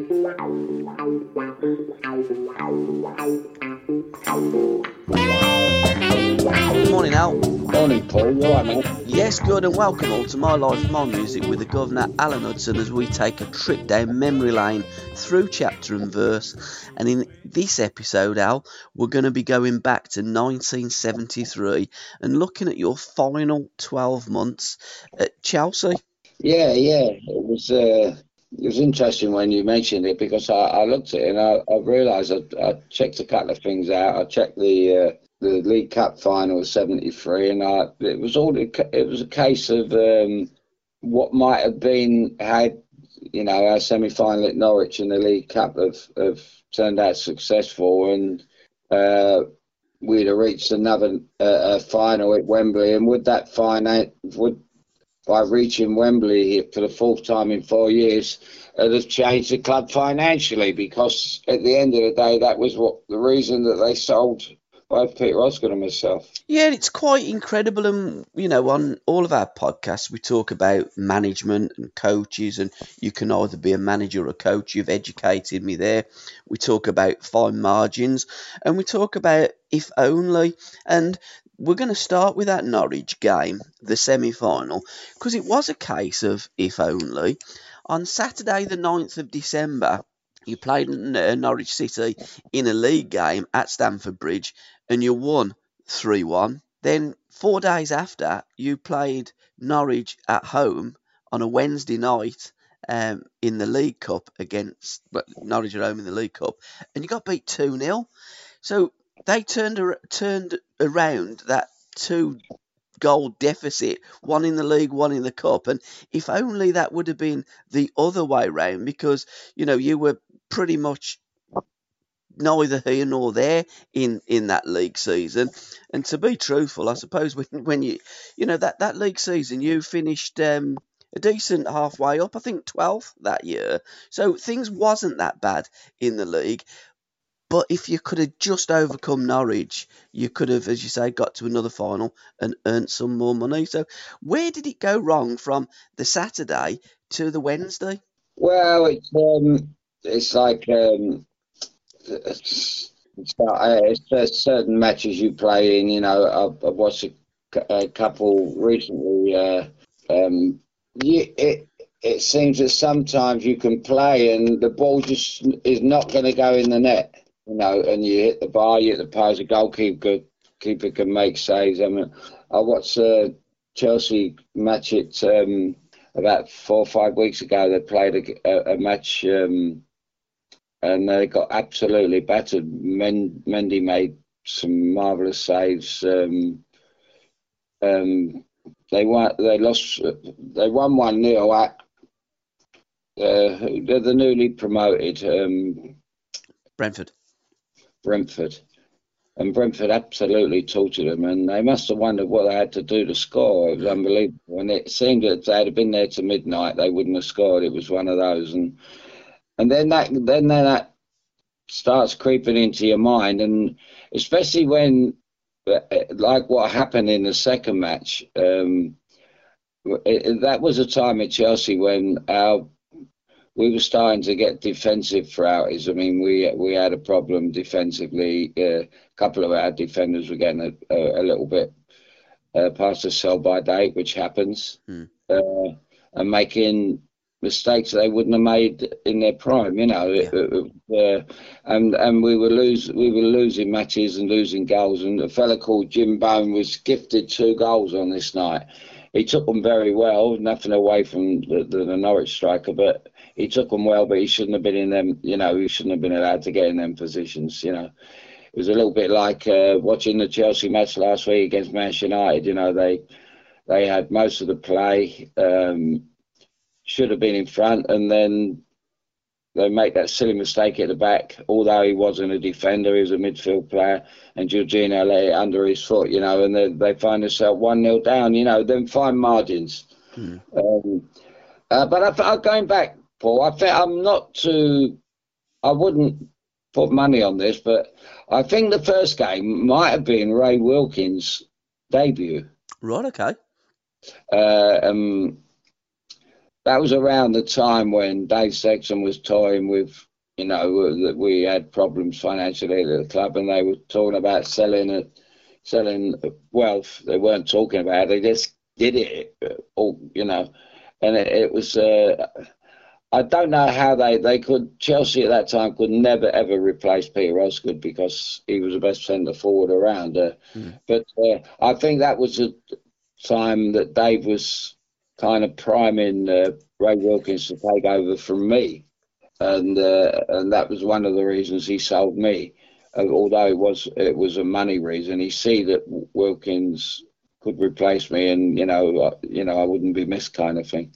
Good morning, Al. Morning, Paul. You alright, mate? Yes, good, and welcome all to My Life, My Music with the Governor, Alan Hudson, as we take a trip down memory lane through chapter and verse. And in this episode, Al, we're going to be going back to 1973 and looking at your final 12 months at Chelsea. Yeah, yeah. It was uh, it was interesting when you mentioned it because I, I looked at it and I, I realised I, I checked a couple of things out. I checked the uh, the League Cup final of '73, and I it was all it was a case of um, what might have been had you know our semi final at Norwich in the League Cup have have turned out successful and. Uh, we'd have reached another uh, final at Wembley, and would that final would by reaching Wembley for the fourth time in four years, uh, it has changed the club financially because at the end of the day, that was what the reason that they sold both Peter Osgood and myself. Yeah, it's quite incredible. And, you know, on all of our podcasts, we talk about management and coaches, and you can either be a manager or a coach. You've educated me there. We talk about fine margins, and we talk about if only. And we're going to start with that Norwich game, the semi final, because it was a case of if only. On Saturday, the 9th of December, you played Norwich City in a league game at Stamford Bridge and you won 3 1. Then, four days after, you played Norwich at home on a Wednesday night um, in the League Cup against well, Norwich at home in the League Cup and you got beat 2 0. So they turned turned around that two goal deficit, one in the league, one in the cup. And if only that would have been the other way round, because you know you were pretty much neither here nor there in in that league season. And to be truthful, I suppose when when you you know that that league season you finished. Um, a decent halfway up, I think 12th that year. So things wasn't that bad in the league. But if you could have just overcome Norwich, you could have, as you say, got to another final and earned some more money. So, where did it go wrong from the Saturday to the Wednesday? Well, it's um, it's like um, it's, it's, certain matches you play in. You know, I've, I've watched a, a, couple recently. Uh, um, you, it it seems that sometimes you can play and the ball just is not going to go in the net you know, and you hit the bar, you hit the post, the goalkeeper keeper can make saves. I mean, I watched a Chelsea match it um, about four or five weeks ago. They played a, a match um, and they got absolutely battered. Men, Mendy made some marvellous saves. Um, um, they won. They lost. They won one 0 at. Uh, the newly promoted um, Brentford. Brentford. And Brentford absolutely tortured them, and they must have wondered what they had to do to score. It was unbelievable. And it seemed that if they had been there to midnight, they wouldn't have scored. It was one of those. And and then that then that starts creeping into your mind, and especially when, like what happened in the second match, um, it, that was a time at Chelsea when our we were starting to get defensive throughout. I mean, we we had a problem defensively. Uh, a couple of our defenders were getting a, a, a little bit uh, past the sell by date, which happens, hmm. uh, and making mistakes they wouldn't have made in their prime. You know, yeah. uh, and and we were lose we were losing matches and losing goals. And a fella called Jim Bone was gifted two goals on this night. He took them very well. Nothing away from the, the, the Norwich striker, but he took them well, but he shouldn't have been in them. You know, he shouldn't have been allowed to get in them positions. You know, it was a little bit like uh, watching the Chelsea match last week against Manchester United. You know, they they had most of the play, um, should have been in front, and then they make that silly mistake at the back. Although he wasn't a defender, he was a midfield player, and Jorginho let it under his foot, you know, and they, they find themselves 1 0 down, you know, then fine margins. Mm. Um, uh, but I, I, going back, Paul, I think I'm not too, I wouldn't put money on this, but I think the first game might have been Ray Wilkins' debut. Right, okay. Uh, um, that was around the time when Dave Sexton was toying with, you know, that we had problems financially at the club, and they were talking about selling it, selling wealth. They weren't talking about it; they just did it, all you know. And it, it was. Uh, I don't know how they, they could Chelsea at that time could never ever replace Peter Osgood because he was the best centre forward around. Uh, mm. But uh, I think that was a time that Dave was kind of priming uh, Ray Wilkins to take over from me, and uh, and that was one of the reasons he sold me. Uh, although it was it was a money reason, he see that Wilkins could replace me, and you know uh, you know I wouldn't be missed, kind of thing.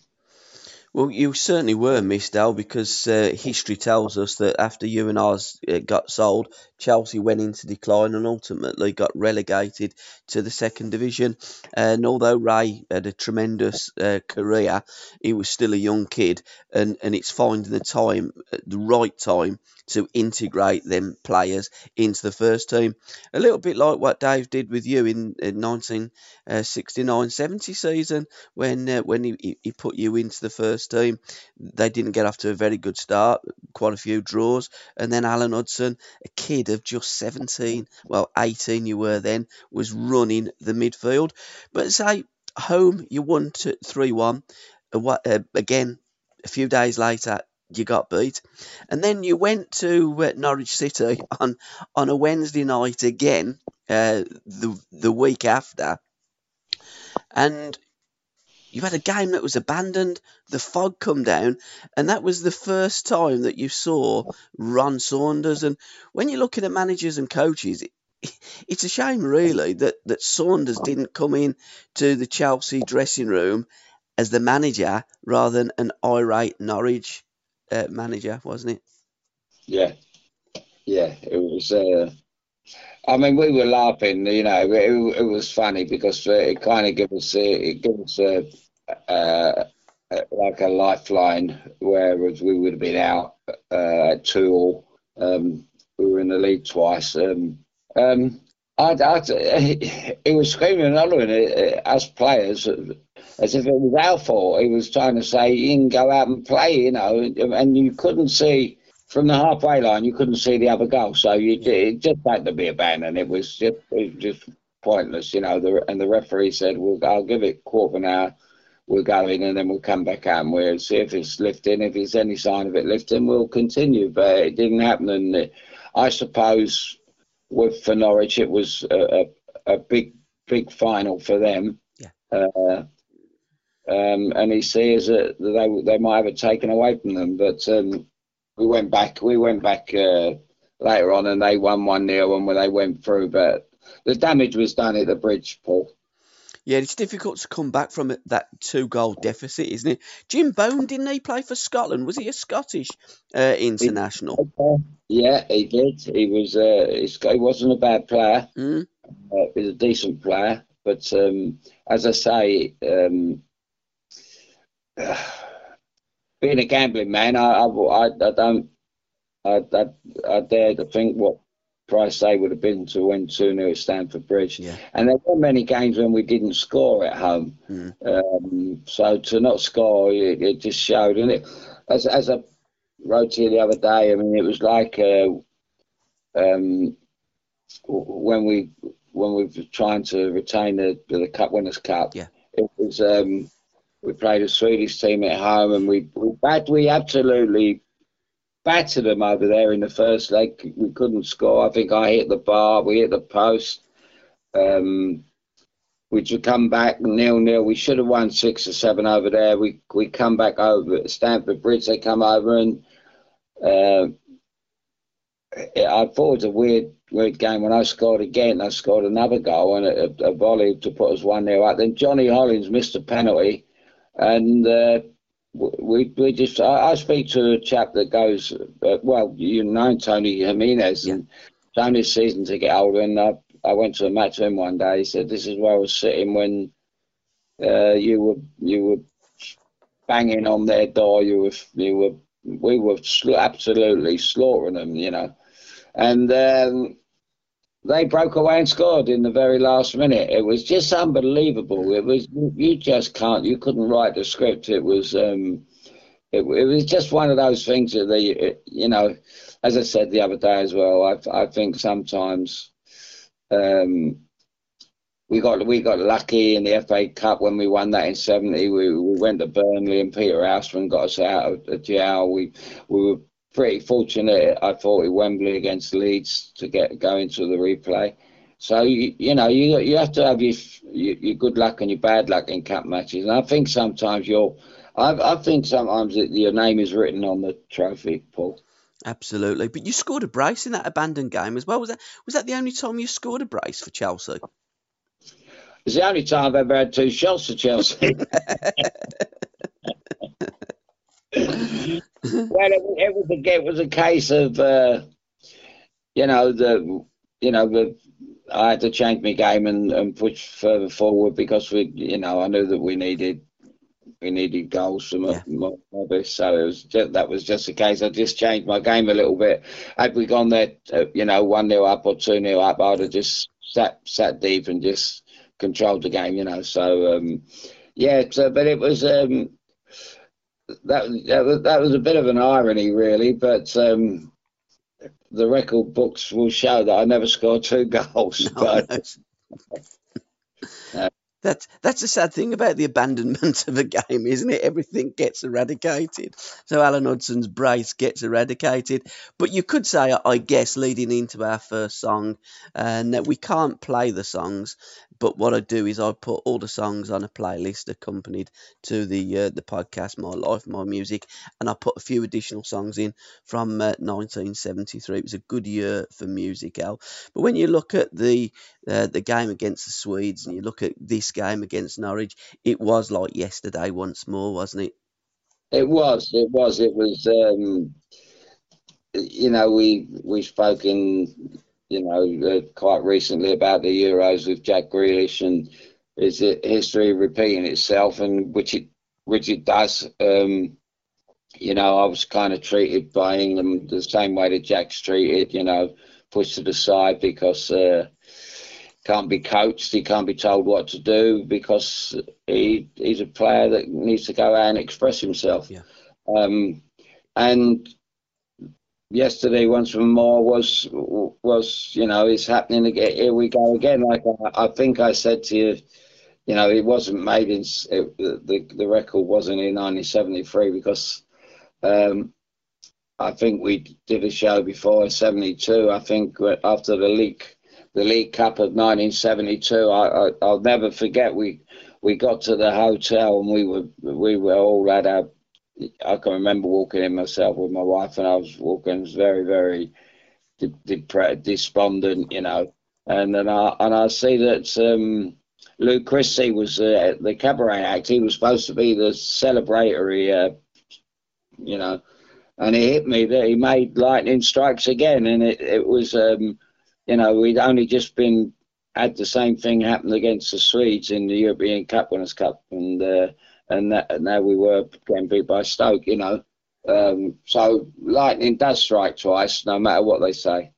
Well, you certainly were missed, Al, because uh, history tells us that after you and Os uh, got sold, Chelsea went into decline and ultimately got relegated to the second division. And although Ray had a tremendous uh, career, he was still a young kid, and, and it's finding the time, uh, the right time, to integrate them players into the first team. A little bit like what Dave did with you in, in 1969-70 season when uh, when he, he put you into the first team. They didn't get off to a very good start, quite a few draws, and then Alan Hudson, a kid of just 17, well 18 you were then, was running the midfield. But say home you won 3-1. Uh, again, a few days later, you got beat. And then you went to uh, Norwich City on on a Wednesday night again, uh, the the week after, and you had a game that was abandoned. The fog come down, and that was the first time that you saw Ron Saunders. And when you're looking at managers and coaches, it, it's a shame really that that Saunders didn't come in to the Chelsea dressing room as the manager rather than an irate Norwich uh, manager, wasn't it? Yeah, yeah, it was. Uh, I mean, we were laughing, you know. It, it was funny because it kind of gave us it gave us a, uh, like a lifeline, whereas we would have been out uh, two all. Um, we were in the lead twice. Um, um, I, I, it was screaming and hollering at us players as if it was our fault. He was trying to say, you can go out and play, you know, and you couldn't see from the halfway line, you couldn't see the other goal. So you it just had to be abandoned. It was just, it was just pointless, you know. The, and the referee said, well, I'll give it quarter of an hour. We'll go in and then we'll come back out and we'll see if it's lifting. If there's any sign of it lifting, we'll continue. But it didn't happen. And I suppose with for Norwich, it was a, a, a big, big final for them. Yeah. Uh, um, and he sees that they they might have it taken away from them. But um, we went back. We went back uh, later on, and they won one 0 when they went through. But the damage was done at the bridge, Paul. Yeah, it's difficult to come back from that two goal deficit, isn't it? Jim Bone, didn't he play for Scotland? Was he a Scottish uh, international? Yeah, he did. He was. Uh, he wasn't a bad player. Mm. Uh, he was a decent player. But um, as I say, um, being a gambling man, I, I, I don't, I, I, I dare to think what price they would have been to win 2 0 at Stamford Bridge. Yeah. And there were many games when we didn't score at home. Mm. Um, so to not score, it, it, just showed. And it, as, as I wrote to you the other day, I mean, it was like uh, um, when we when we were trying to retain the, the Cup Winners' Cup. Yeah. It was. Um, we played a Swedish team at home, and we we, we absolutely battered them over there in the first leg. We couldn't score. I think I hit the bar. We hit the post. Um, we should come back nil nil. We should have won six or seven over there. We we come back over Stamford Bridge. They come over and uh, I thought it was a weird weird game. When I scored again, I scored another goal and a, a volley to put us one nil up. Then Johnny Hollins missed a penalty, and uh, we we just I, I, speak to a chap that goes uh, well. You know Tony Jimenez yeah. and Tony's season to get older, and I I went to a match with him one day. He said, "This is where I was sitting when uh, you were you were banging on their door. You were you were we were absolutely slaughtering them, you know." And um, they broke away and scored in the very last minute. It was just unbelievable. It was you just can't you couldn't write the script. It was um, it, it was just one of those things that they you know, as I said the other day as well. I I think sometimes um, we got we got lucky in the FA Cup when we won that in '70. We, we went to Burnley and Peter Houseman got us out of the jail. We we were pretty fortunate, I thought, at Wembley against Leeds to get go into the replay. So you, you know you you have to have your, your, your good luck and your bad luck in cup matches, and I think sometimes you're, I, I think sometimes your name is written on the trophy, Paul. Absolutely, but you scored a brace in that abandoned game as well. Was that was that the only time you scored a brace for Chelsea? It's the only time I've ever had two shots for Chelsea. well, it, it, was a, it was a case of, uh, you know, the, you know, the, I had to change my game and, and push further forward because we, you know, I knew that we needed we needed goals from yeah. So it was just, that was just the case. I just changed my game a little bit. Had we gone there, uh, you know, one 0 up or two 0 up, I'd have just sat sat deep and just controlled the game, you know. So um, yeah, so but it was um, that, that was, that was a bit of an irony, really. But um, the record books will show that I never scored two goals. No, but, uh, that's that's the sad thing about the abandonment of a game, isn't it? Everything gets eradicated. So Alan Hudson's brace gets eradicated. But you could say, I guess, leading into our first song, and uh, we can't play the songs but what I do is I put all the songs on a playlist accompanied to the uh, the podcast, My Life, My Music, and I put a few additional songs in from uh, 1973. It was a good year for music, Al. But when you look at the uh, the game against the Swedes and you look at this game against Norwich, it was like yesterday once more, wasn't it? It was. It was. It was. Um, you know, we we spoke in you know, uh, quite recently about the Euros with Jack Grealish and is it history repeating itself and which it which it does. Um, you know, I was kind of treated by England the same way that Jack's treated. You know, pushed to the side because uh, can't be coached. He can't be told what to do because he he's a player that needs to go out and express himself. Yeah. Um, and yesterday once more was was you know it's happening again. Here we go again. Like I, I think I said to you, you know, it wasn't made in it, the the record wasn't in 1973 because um, I think we did a show before 72. I think after the league the League Cup of 1972, I, I I'll never forget we we got to the hotel and we were we were all at our I can remember walking in myself with my wife, and I was walking was very, very despondent, you know. And then I and I see that um, Lou Christie was uh, the cabaret act. He was supposed to be the celebratory, uh, you know. And it hit me that he made lightning strikes again, and it it was, um, you know, we'd only just been had the same thing happen against the Swedes in the European Cup Winners' Cup, and. Uh, and, that, and now we were getting beat by Stoke, you know. Um, so lightning does strike twice, no matter what they say.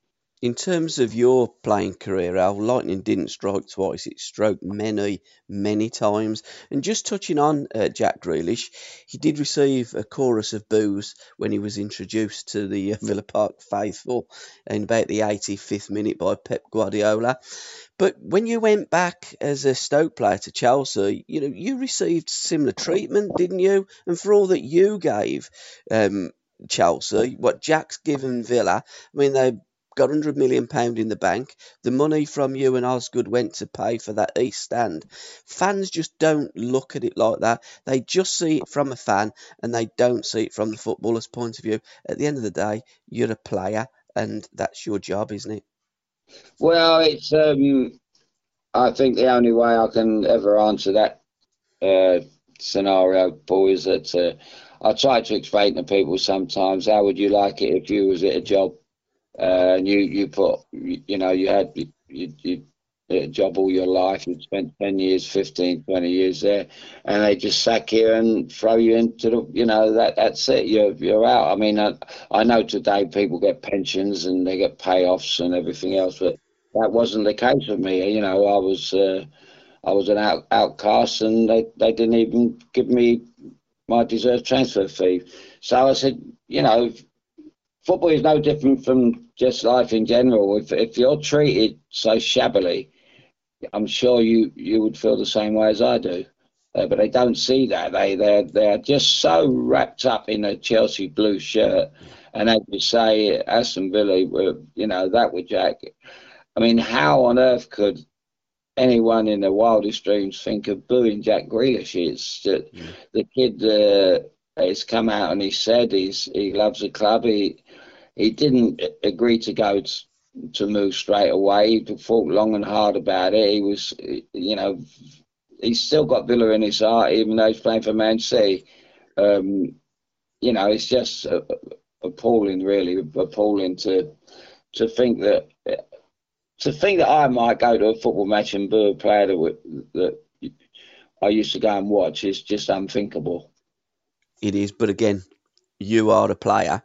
In terms of your playing career, Al, lightning didn't strike twice; it struck many, many times. And just touching on uh, Jack Grealish, he did receive a chorus of boos when he was introduced to the uh, Villa Park faithful in about the 85th minute by Pep Guardiola. But when you went back as a Stoke player to Chelsea, you know you received similar treatment, didn't you? And for all that you gave um, Chelsea, what Jack's given Villa, I mean they got hundred million pound in the bank. The money from you and Osgood went to pay for that East Stand. Fans just don't look at it like that. They just see it from a fan, and they don't see it from the footballer's point of view. At the end of the day, you're a player, and that's your job, isn't it? Well, it's. Um, I think the only way I can ever answer that uh, scenario, Paul, is that uh, I try to explain to people sometimes how would you like it if you was at a job and you you put you know you had you, you, a job all your life, you'd spent 10 years, 15, 20 years there, and they just sack you and throw you into the, you know, that that's it, you're, you're out. I mean, I, I know today people get pensions and they get payoffs and everything else, but that wasn't the case for me. You know, I was, uh, I was an out, outcast and they, they didn't even give me my deserved transfer fee. So I said, you know, football is no different from just life in general. If if you're treated so shabbily, I'm sure you you would feel the same way as I do. Uh, but they don't see that. They they're they're just so wrapped up in a Chelsea blue shirt, and as you say, Aston Villa were you know that were Jack. I mean, how on earth could anyone in their wildest dreams think of booing Jack Grealish? It's that mm. the kid uh, has come out and he said he's he loves the club. He he didn't agree to go to, to move straight away. He thought long and hard about it. He was, you know, he's still got Villa in his heart, even though he's playing for Man City. Um, you know, it's just appalling, really appalling to to think that to think that I might go to a football match and boo a player that, that I used to go and watch is just unthinkable. It is, but again, you are a player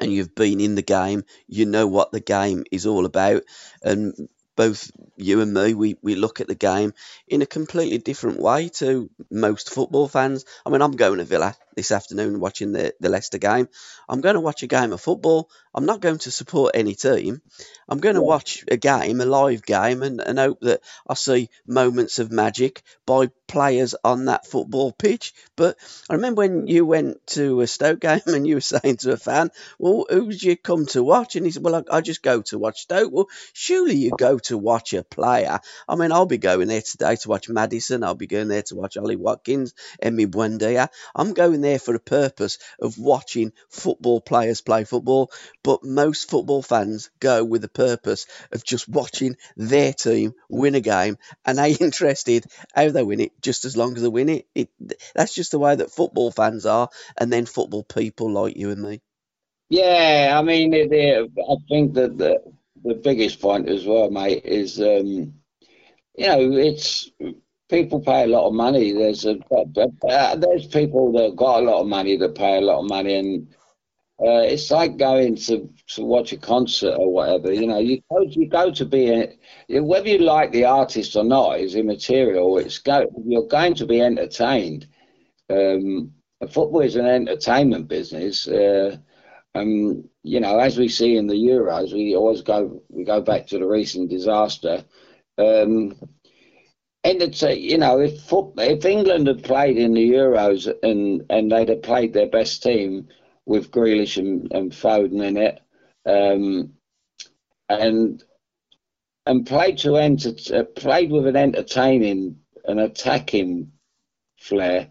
and you've been in the game, you know what the game is all about. And both you and me, we, we look at the game in a completely different way to most football fans. I mean, I'm going to Villa this afternoon watching the, the Leicester game. I'm going to watch a game of football. I'm not going to support any team. I'm going to watch a game, a live game, and, and hope that I see moments of magic by players on that football pitch. But I remember when you went to a Stoke game and you were saying to a fan, Well, who's you come to watch? And he said, Well, I, I just go to watch Stoke. Well, surely you go to watch a player. I mean, I'll be going there today to watch Maddison. I'll be going there to watch Ollie Watkins, Emi Buendia. I'm going there for the purpose of watching football players play football. But most football fans go with the purpose of just watching their team win a game and they interested how they win it just as long as they win it. it. That's just the way that football fans are, and then football people like you and me. Yeah, I mean, it, it, I think that the the biggest point as well, mate, is um, you know it's people pay a lot of money. There's a uh, there's people that got a lot of money that pay a lot of money, and uh, it's like going to, to watch a concert or whatever. You know, you go you go to be a, whether you like the artist or not is immaterial. It's go you're going to be entertained. Um, football is an entertainment business. Uh, um, you know, as we see in the Euros, we always go we go back to the recent disaster. Um, and it's a, you know if if England had played in the Euros and and they'd have played their best team with Grealish and, and Foden in it, um, and and played to enter uh, played with an entertaining an attacking flair,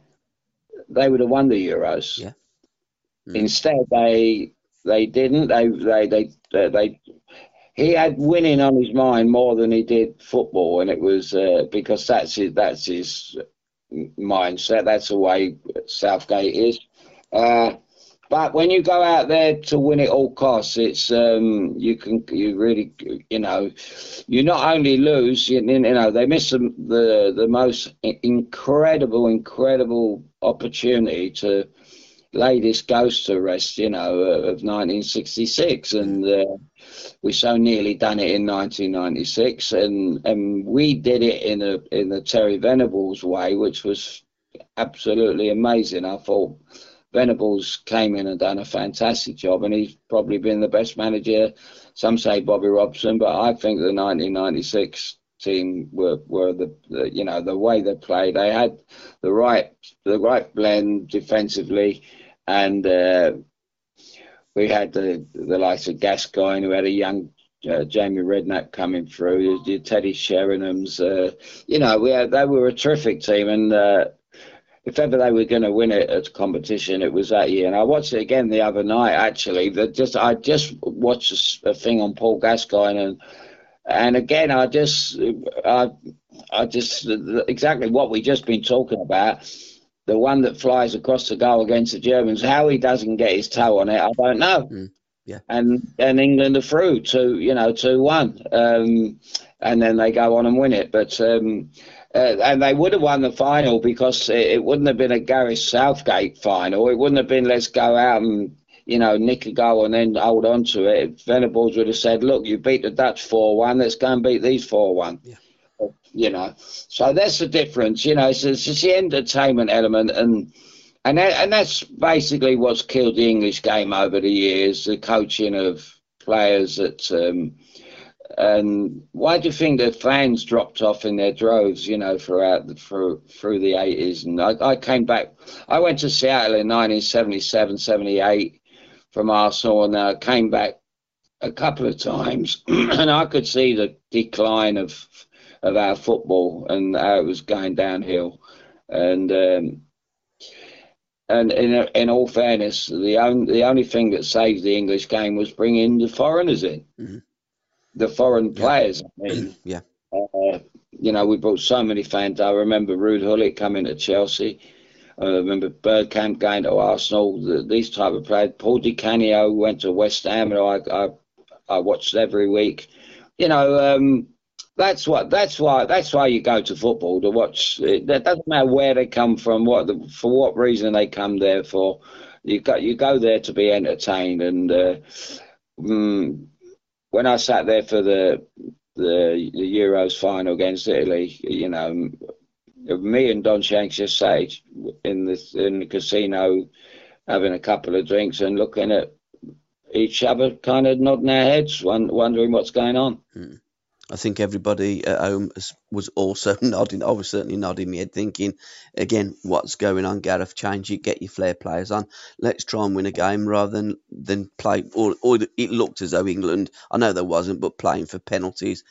they would have won the Euros. Yeah. Mm. Instead, they they didn't. They they they they, they he had winning on his mind more than he did football, and it was uh, because that's his that's his mindset. That's the way Southgate is. Uh, but when you go out there to win at all costs, it's um, you can you really you know you not only lose you, you know they miss the, the the most incredible incredible opportunity to lay this ghost to rest, you know, of 1966, and uh, we so nearly done it in 1996, and and we did it in a in the Terry Venables way, which was absolutely amazing. I thought Venables came in and done a fantastic job, and he's probably been the best manager. Some say Bobby Robson, but I think the 1996 team were were the, the, you know the way they played. They had the right the right blend defensively, and uh, we had the the likes of Gascoigne, who had a young uh, Jamie Redknapp coming through, Teddy Sheringham's. Uh, you know, we had, they were a terrific team, and uh, if ever they were going to win it at competition, it was that year. And I watched it again the other night. Actually, that just I just watched a, a, thing on Paul Gascoigne, and and again I just I I just exactly what we just been talking about. The one that flies across the goal against the Germans, how he doesn't get his toe on it, I don't know. Mm. Yeah. And and England are through to you know two one, um, and then they go on and win it. But um, uh, and they would have won the final because it, it, wouldn't have been a Gareth Southgate final. It wouldn't have been let's go out and you know nick a goal and then hold on to it. Venables would have said, "Look, you beat the Dutch four one. Let's go and beat these four one." Yeah. You know, so that's the difference. You know, it's, it's the entertainment element and and that, and that's basically what's killed the English game over the years. The coaching of players that. Um, and why do you think the fans dropped off in their droves? You know, throughout the, through through the eighties, and I, I came back. I went to Seattle in 1977, 78 from Arsenal, and I came back a couple of times, and I could see the decline of of our football and how it was going downhill, and. Um, and in in all fairness, the only the only thing that saved the English game was bringing the foreigners in, mm-hmm. The foreign players. I mean, yeah. Uh, you know, we brought so many fans. I remember Ruud Gullit coming to Chelsea. I remember Bergkamp going to Arsenal. The, these type of players. Paul Di Canio went to West Ham, and I I, I watched every week. You know, um, that's what. That's why. That's why you go to football to watch. It doesn't matter where they come from, what the, for what reason they come there for. You go. You go there to be entertained. And uh, mm, when I sat there for the the, the Euros final against Italy, you know, me and Don Shanks just sat in the in the casino having a couple of drinks and looking at each other, kind of nodding our heads, wondering what's going on. Hmm. I think everybody at home was also nodding. I was certainly nodding my head, thinking, again, what's going on, Gareth? Change it, get your flair players on. Let's try and win a game rather than than play. Or, or it looked as though England, I know there wasn't, but playing for penalties,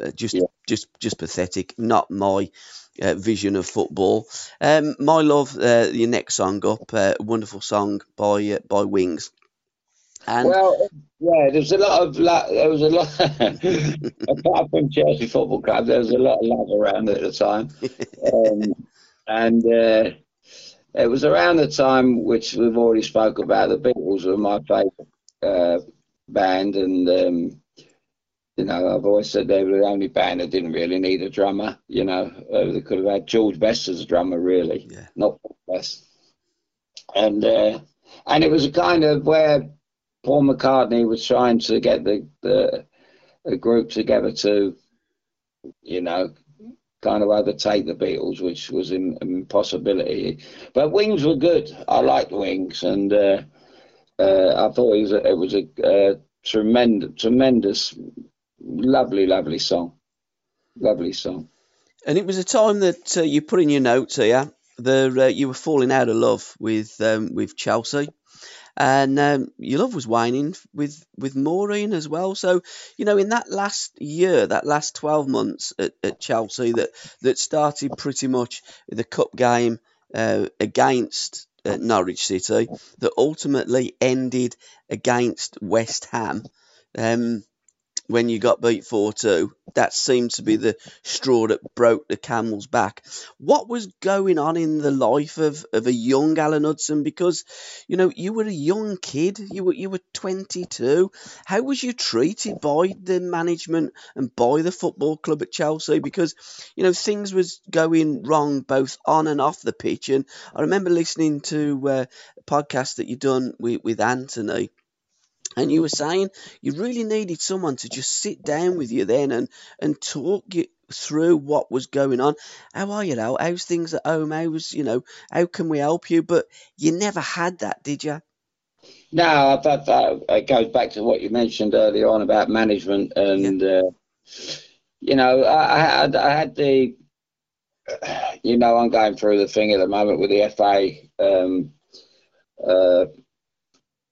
uh, just yeah. just just pathetic. Not my uh, vision of football. Um, my love, uh, your next song up, uh, wonderful song by uh, by Wings. And well, yeah, there's a lot of there was a lot apart from Chelsea Football Club, there was a lot of love around at the time, um, and uh, it was around the time which we've already spoke about. The Beatles were my favourite uh, band, and um, you know I've always said they were the only band that didn't really need a drummer. You know uh, they could have had George Best as a drummer, really, yeah. not Best, and uh, and it was a kind of where Paul McCartney was trying to get the, the, group together to, you know, kind of overtake the Beatles, which was an impossibility. But Wings were good. I liked Wings, and uh, uh, I thought it was a, it was a, a tremendous, tremendous, lovely, lovely song. Lovely song. And it was a time that uh, you put in your notes here. The uh, you were falling out of love with um, with Chelsea and um, your love was whining with with Maureen as well. So you know, in that last year, that last twelve months at, at Chelsea, that that started pretty much the cup game uh, against uh, Norwich City, that ultimately ended against West Ham. Um, when you got beat 4 2. That seemed to be the straw that broke the camel's back. What was going on in the life of, of a young Alan Hudson? Because, you know, you were a young kid, you were, you were 22. How was you treated by the management and by the football club at Chelsea? Because, you know, things was going wrong both on and off the pitch. And I remember listening to uh, a podcast that you done with, with Anthony and you were saying you really needed someone to just sit down with you then and, and talk you through what was going on. How are you now? How's things at home? How's, you know, how can we help you? But you never had that, did you? No, that, that it goes back to what you mentioned earlier on about management. And, yeah. uh, you know, I, I, had, I had the, you know, I'm going through the thing at the moment with the FA. Um, uh,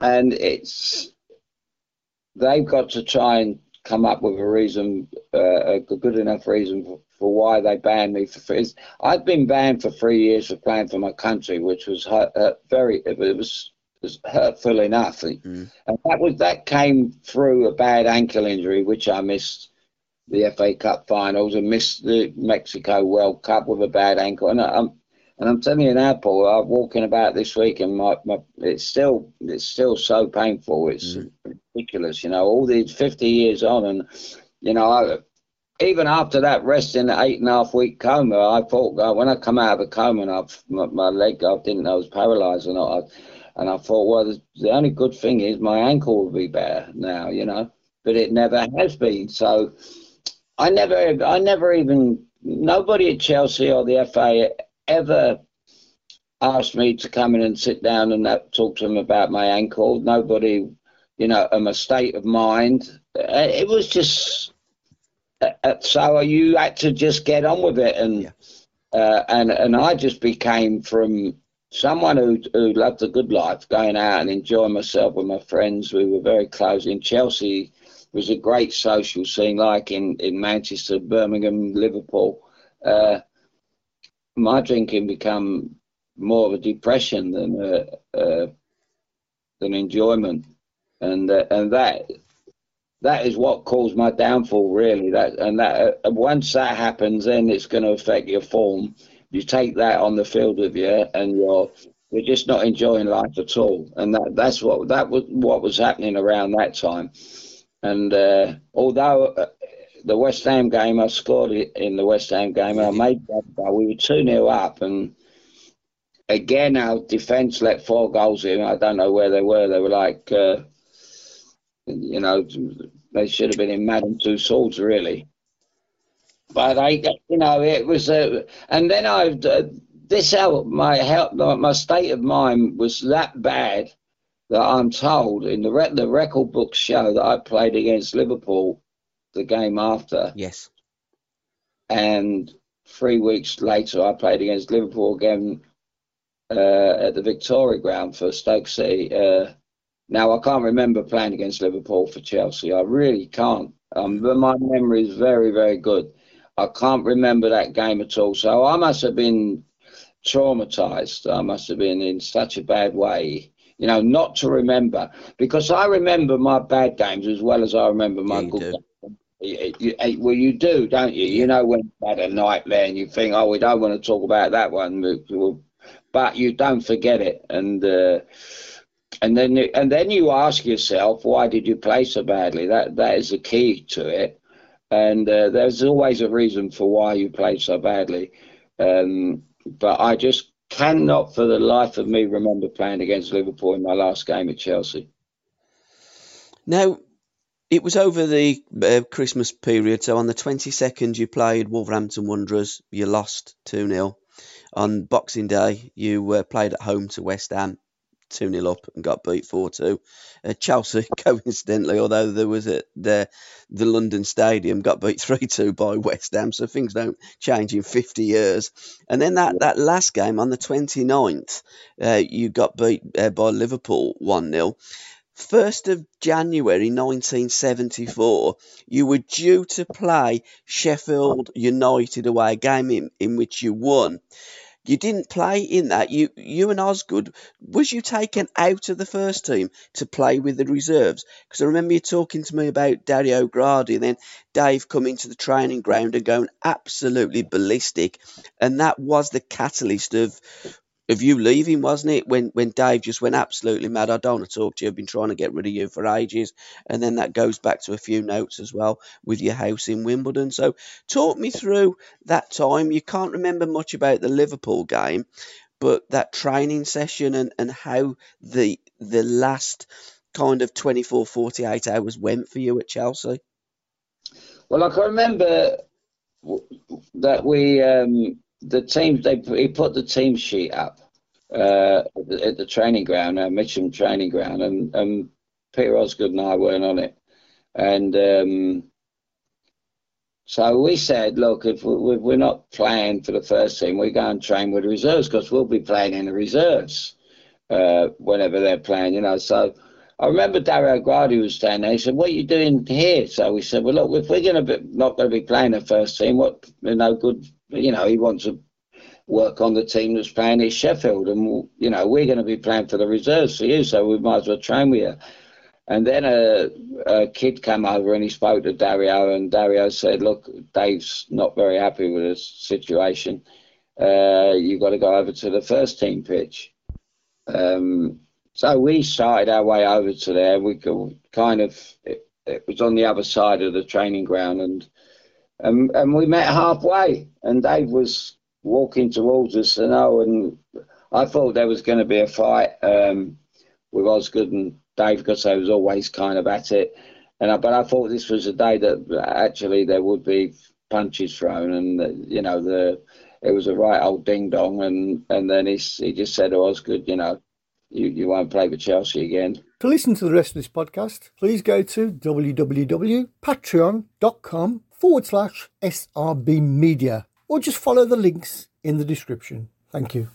and it's they've got to try and come up with a reason, uh, a good enough reason for, for why they banned me for three. I've been banned for three years for playing for my country, which was hurt very. It was, was hurtful enough, mm. and that was that came through a bad ankle injury, which I missed the FA Cup finals and missed the Mexico World Cup with a bad ankle. And I'm and I'm telling you now, Paul, I'm walking about this week and my, my it's still it's still so painful. It's mm. Ridiculous, you know. All these 50 years on, and you know, I, even after that rest in the eight and a half week coma, I thought uh, when I come out of a coma and I've, my, my leg, I didn't know I was paralysed or not. I, and I thought, well, the, the only good thing is my ankle will be better now, you know. But it never has been. So I never, I never even nobody at Chelsea or the FA ever asked me to come in and sit down and talk to them about my ankle. Nobody, you know, and my state of mind. Uh, it was just uh, uh, so you had to just get on with it, and yeah. uh, and and I just became from someone who who loved a good life, going out and enjoying myself with my friends. We were very close in Chelsea. Was a great social scene, like in in Manchester, Birmingham, Liverpool. Uh, my drinking become more of a depression than a, a than enjoyment, and uh, and that that is what caused my downfall really. That and that uh, once that happens, then it's going to affect your form. You take that on the field with you, and you're you're just not enjoying life at all. And that that's what that was what was happening around that time. And uh, although uh, the West Ham game, I scored in the West Ham game. I made that goal. We were 2 0 up, and again, our defence let four goals in. I don't know where they were. They were like, uh, you know, they should have been in Madame Tussauds, really. But I, you know, it was, uh, and then I, uh, this help my help, my state of mind was that bad that I'm told in the, re- the record books show that I played against Liverpool the game after. Yes. And three weeks later, I played against Liverpool again uh, at the Victoria Ground for Stoke City. Uh, now, I can't remember playing against Liverpool for Chelsea. I really can't. Um, but my memory is very, very good. I can't remember that game at all. So I must have been traumatized. I must have been in such a bad way, you know, not to remember. Because I remember my bad games as well as I remember my yeah, good games. You, you, well, you do, don't you? You know when you had a nightmare and you think, oh, we don't want to talk about that one, but you don't forget it, and uh, and then and then you ask yourself, why did you play so badly? That that is the key to it, and uh, there's always a reason for why you played so badly. Um, but I just cannot, for the life of me, remember playing against Liverpool in my last game at Chelsea. Now, it was over the uh, Christmas period. So on the 22nd, you played Wolverhampton Wanderers. You lost 2 0. On Boxing Day, you uh, played at home to West Ham. 2 0 up and got beat 4 2. Uh, Chelsea, coincidentally, although there was a, the, the London Stadium, got beat 3 2 by West Ham, so things don't change in 50 years. And then that, that last game on the 29th, uh, you got beat uh, by Liverpool 1 0. 1st of January 1974, you were due to play Sheffield United away, a game in, in which you won. You didn't play in that. You you and Osgood, was you taken out of the first team to play with the reserves? Because I remember you talking to me about Dario Gradi and then Dave coming to the training ground and going absolutely ballistic. And that was the catalyst of of you leaving, wasn't it? When when Dave just went absolutely mad. I don't want to talk to you. I've been trying to get rid of you for ages. And then that goes back to a few notes as well with your house in Wimbledon. So talk me through that time. You can't remember much about the Liverpool game, but that training session and, and how the the last kind of 24, 48 hours went for you at Chelsea. Well, I can remember that we um, the team they he put the team sheet up uh, at the training ground, uh, Mitcham training ground, and, and Peter Osgood and I weren't on it, and um, so we said, look, if we're not playing for the first team, we go and train with the reserves because we'll be playing in the reserves uh, whenever they're playing, you know. So I remember Dario Gradi was standing there. He said, "What are you doing here?" So we said, "Well, look, if we're going to not going to be playing the first team, what you know, good, you know, he wants to work on the team that's playing at Sheffield, and you know, we're going to be playing for the reserves for you, so we might as well train with you." And then a, a kid came over and he spoke to Dario, and Dario said, "Look, Dave's not very happy with the situation. Uh, you've got to go over to the first team pitch." Um, so we started our way over to there. We could kind of it, it, was on the other side of the training ground, and and, and we met halfway. And Dave was walking towards us, and oh, and I thought there was going to be a fight um, with Osgood and Dave because I was always kind of at it. And I, but I thought this was a day that actually there would be punches thrown, and the, you know the it was a right old ding dong. And and then he he just said to Osgood, you know, you, you won't play for Chelsea again. To listen to the rest of this podcast, please go to www.patreon.com forward slash SRB Media or just follow the links in the description. Thank you.